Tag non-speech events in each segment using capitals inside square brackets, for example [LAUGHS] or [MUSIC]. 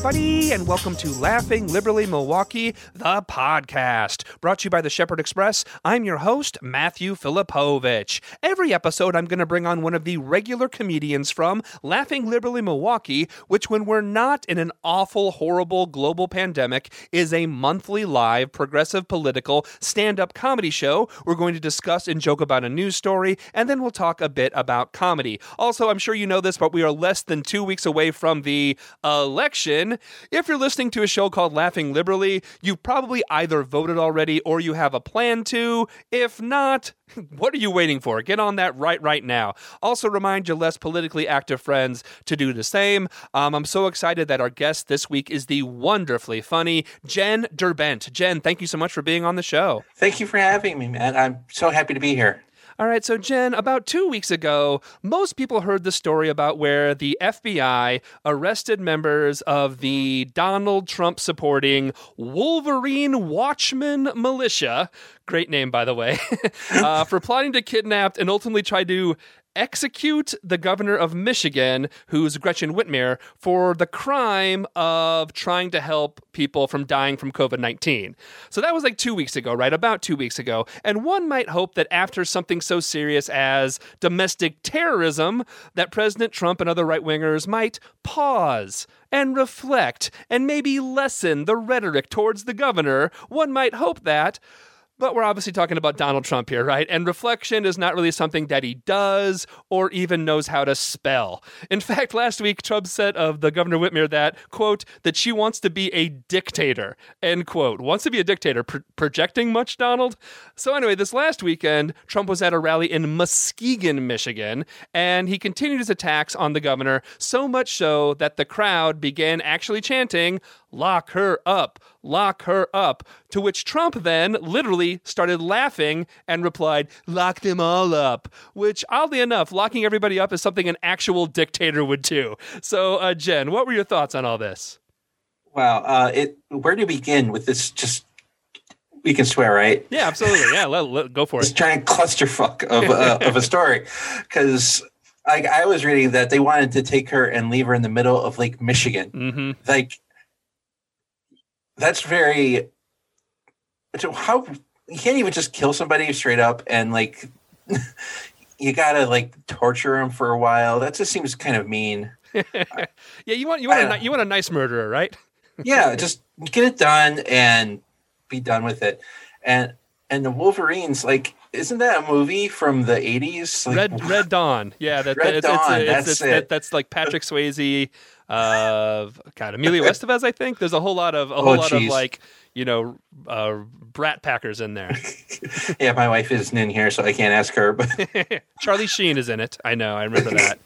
everybody, and welcome to Laughing Liberally Milwaukee, the podcast. Brought to you by the Shepherd Express. I'm your host, Matthew Filipovich. Every episode, I'm going to bring on one of the regular comedians from Laughing Liberally Milwaukee, which, when we're not in an awful, horrible global pandemic, is a monthly live progressive political stand up comedy show. We're going to discuss and joke about a news story, and then we'll talk a bit about comedy. Also, I'm sure you know this, but we are less than two weeks away from the election. If you're listening to a show called Laughing Liberally, you probably either voted already or you have a plan to. If not, [LAUGHS] what are you waiting for? Get on that right right now. Also, remind your less politically active friends to do the same. Um, I'm so excited that our guest this week is the wonderfully funny Jen Durbent. Jen, thank you so much for being on the show. Thank you for having me, man. I'm so happy to be here. All right, so Jen, about two weeks ago, most people heard the story about where the FBI arrested members of the Donald Trump supporting Wolverine Watchmen Militia. Great name, by the way, [LAUGHS] uh, for plotting to kidnap and ultimately try to execute the governor of Michigan, who's Gretchen Whitmer, for the crime of trying to help people from dying from COVID 19. So that was like two weeks ago, right? About two weeks ago. And one might hope that after something so serious as domestic terrorism, that President Trump and other right wingers might pause and reflect and maybe lessen the rhetoric towards the governor. One might hope that. But we're obviously talking about Donald Trump here, right? And reflection is not really something that he does or even knows how to spell. In fact, last week, Trump said of the Governor Whitmer that, quote, that she wants to be a dictator, end quote. Wants to be a dictator. Pro- projecting much, Donald? So, anyway, this last weekend, Trump was at a rally in Muskegon, Michigan, and he continued his attacks on the governor, so much so that the crowd began actually chanting, lock her up, lock her up. To which Trump then literally started laughing and replied, lock them all up. Which, oddly enough, locking everybody up is something an actual dictator would do. So, uh, Jen, what were your thoughts on all this? Wow. Uh, it, where to begin with this just we can swear, right? Yeah, absolutely. Yeah, let, let, go for it. This giant clusterfuck of uh, of a story, [LAUGHS] because like I was reading that they wanted to take her and leave her in the middle of Lake Michigan. Mm-hmm. Like that's very so how you can't even just kill somebody straight up and like [LAUGHS] you gotta like torture him for a while. That just seems kind of mean. [LAUGHS] Yeah you want you want a, you want a nice murderer right? [LAUGHS] Yeah just get it done and be done with it. And and the wolverines like isn't that a movie from the 80s like, red red dawn. Yeah that, red it's, dawn, it's, it's, that's, it. that's like patrick swayze uh god emilio estevez i think there's a whole lot of a whole oh, lot geez. of like you know uh brat packers in there [LAUGHS] yeah my wife isn't in here so i can't ask her but [LAUGHS] charlie sheen is in it i know i remember that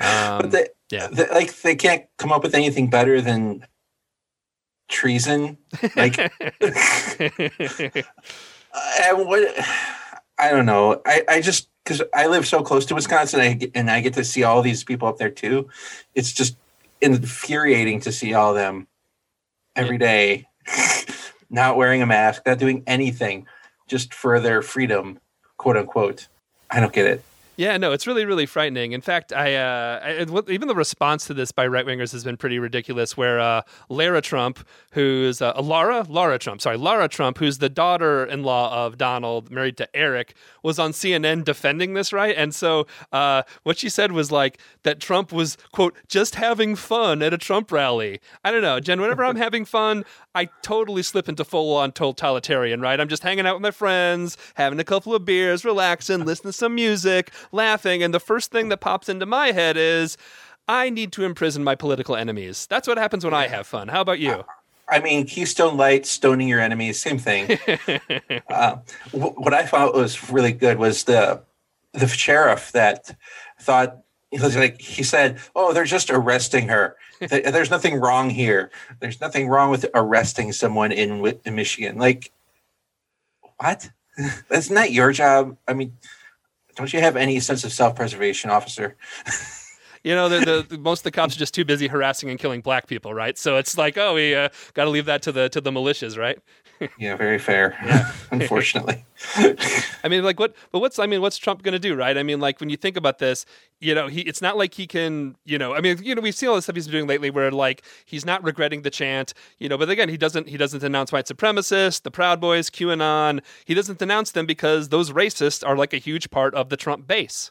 um, but they, yeah they, like they can't come up with anything better than treason like [LAUGHS] and what I don't know. I, I just because I live so close to Wisconsin I, and I get to see all these people up there too. It's just infuriating to see all of them every day not wearing a mask, not doing anything just for their freedom, quote unquote. I don't get it. Yeah, no, it's really, really frightening. In fact, I, uh, I even the response to this by right wingers has been pretty ridiculous. Where uh, Lara Trump, who's uh, Lara, Laura Trump, sorry, Lara Trump, who's the daughter-in-law of Donald, married to Eric, was on CNN defending this, right? And so uh, what she said was like that Trump was quote just having fun at a Trump rally. I don't know, Jen. Whenever I'm [LAUGHS] having fun, I totally slip into full-on totalitarian, right? I'm just hanging out with my friends, having a couple of beers, relaxing, listening to some music laughing, and the first thing that pops into my head is, I need to imprison my political enemies. That's what happens when I have fun. How about you? I mean, Keystone Light, stoning your enemies, same thing. [LAUGHS] uh, w- what I thought was really good was the the sheriff that thought he was like he said, "Oh, they're just arresting her. [LAUGHS] There's nothing wrong here. There's nothing wrong with arresting someone in, in Michigan." Like, what? [LAUGHS] That's not your job. I mean, don't you have any sense of self-preservation, officer? [LAUGHS] you know, the, the, most of the cops are just too busy harassing and killing black people, right? So it's like, oh, we uh, got to leave that to the to the militias, right? [LAUGHS] yeah, very fair. Yeah. [LAUGHS] Unfortunately. [LAUGHS] I mean, like what? But what's? I mean, what's Trump going to do, right? I mean, like when you think about this, you know, he. It's not like he can. You know, I mean, you know, we've seen all the stuff he's been doing lately, where like he's not regretting the chant. You know, but again, he doesn't. He doesn't denounce white supremacists, the Proud Boys, QAnon. He doesn't denounce them because those racists are like a huge part of the Trump base.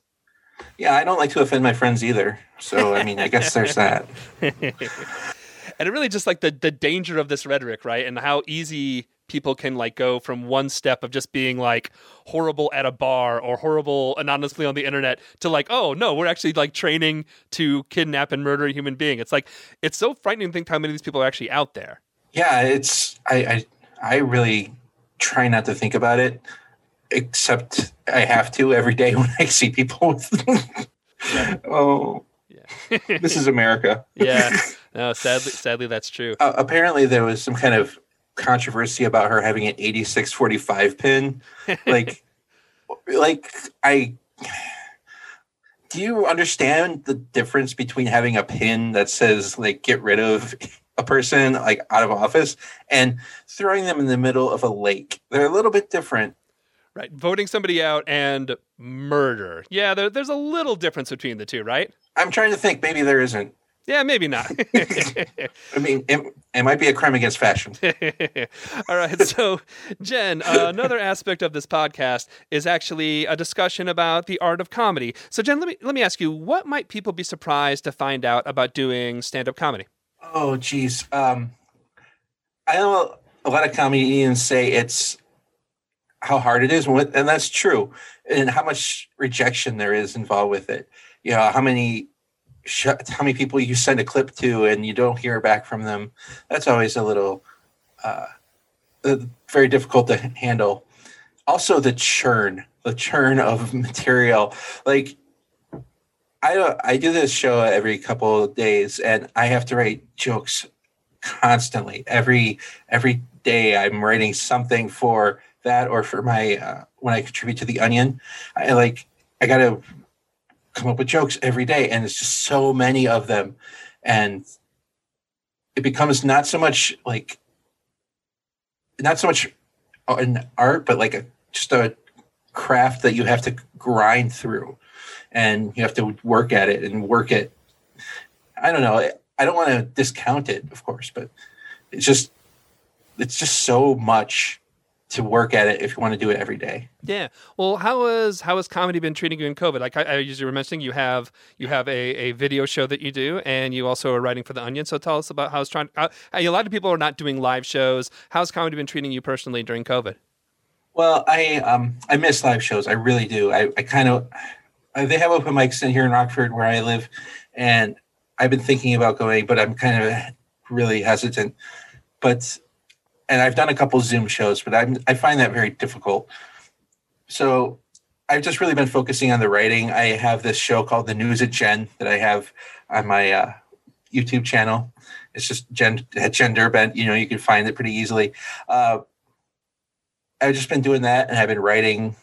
Yeah, I don't like to offend my friends either. So I mean, I guess there's that. [LAUGHS] and it really just like the the danger of this rhetoric, right? And how easy people can like go from one step of just being like horrible at a bar or horrible anonymously on the internet to like oh no we're actually like training to kidnap and murder a human being it's like it's so frightening to think how many of these people are actually out there yeah it's i i, I really try not to think about it except i have to every day [LAUGHS] when i see people with oh yeah. this is america yeah [LAUGHS] no sadly sadly that's true uh, apparently there was some kind of controversy about her having an 8645 pin. [LAUGHS] Like, like I. Do you understand the difference between having a pin that says like get rid of a person like out of office and throwing them in the middle of a lake? They're a little bit different. Right. Voting somebody out and murder. Yeah, there, there's a little difference between the two, right? I'm trying to think. Maybe there isn't. Yeah, maybe not. [LAUGHS] I mean, it, it, might be a crime against fashion. [LAUGHS] All right. So, Jen, uh, another aspect of this podcast is actually a discussion about the art of comedy. So, Jen, let me let me ask you, what might people be surprised to find out about doing stand-up comedy? Oh, geez. Um, I know a lot of comedians say it's how hard it is, and that's true, and how much rejection there is involved with it. You know, how many how many people you send a clip to and you don't hear back from them. That's always a little uh, very difficult to handle. Also, the churn, the churn of [LAUGHS] material. Like, I I do this show every couple of days, and I have to write jokes constantly. Every every day, I'm writing something for that or for my uh, when I contribute to the Onion. I like I got to come up with jokes every day and it's just so many of them. And it becomes not so much like not so much an art but like a just a craft that you have to grind through. And you have to work at it and work it. I don't know. I don't want to discount it of course but it's just it's just so much to work at it if you want to do it every day. Yeah. Well, how has how has comedy been treating you in COVID? Like I, I usually were mentioning, you have you have a, a video show that you do, and you also are writing for the Onion. So tell us about how it's trying. How, a lot of people are not doing live shows. How's comedy been treating you personally during COVID? Well, I um I miss live shows. I really do. I I kind of they have open mics in here in Rockford where I live, and I've been thinking about going, but I'm kind of really hesitant. But and I've done a couple Zoom shows, but I'm I find that very difficult. So I've just really been focusing on the writing. I have this show called The News at Jen that I have on my uh, YouTube channel. It's just Jen Jen Durbent. You know, you can find it pretty easily. Uh, I've just been doing that, and I've been writing.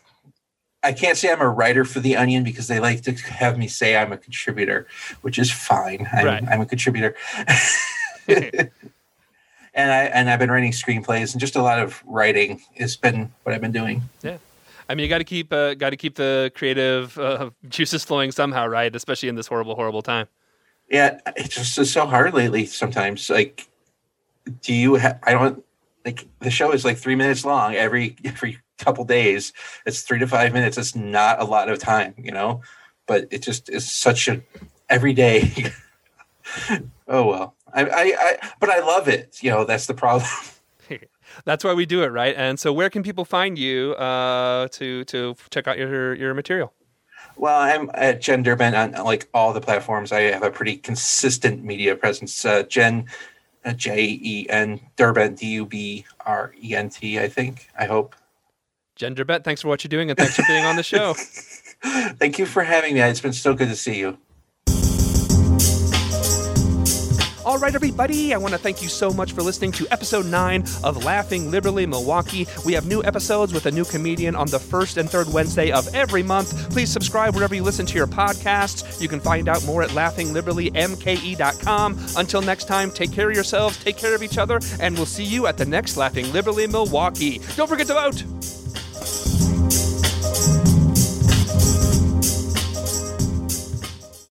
I can't say I'm a writer for the Onion because they like to have me say I'm a contributor, which is fine. I'm, right. I'm a contributor. [LAUGHS] and I and I've been writing screenplays and just a lot of writing has been what I've been doing. Yeah. I mean, you got to keep uh, got to keep the creative uh, [LAUGHS] juices flowing somehow, right? Especially in this horrible, horrible time. Yeah, it's just it's so hard lately. Sometimes, like, do you? Ha- I don't like the show is like three minutes long every [LAUGHS] every couple days. It's three to five minutes. It's not a lot of time, you know. But it just is such a every day. [LAUGHS] oh well. I, I, I, but I love it. You know, that's the problem. [LAUGHS] [LAUGHS] that's why we do it, right? And so, where can people find you uh, to to check out your your material? Well, I'm at Jen Durbent on like all the platforms. I have a pretty consistent media presence. Uh, Jen, uh, J E N Durbent, D U B R E N T. I think. I hope. Jen Durbent, thanks for what you're doing, and thanks for being on the show. [LAUGHS] Thank you for having me. It's been so good to see you. All right, everybody, I want to thank you so much for listening to episode 9 of Laughing Liberally Milwaukee. We have new episodes with a new comedian on the first and third Wednesday of every month. Please subscribe wherever you listen to your podcasts. You can find out more at laughingliberallymke.com. Until next time, take care of yourselves, take care of each other, and we'll see you at the next Laughing Liberally Milwaukee. Don't forget to vote!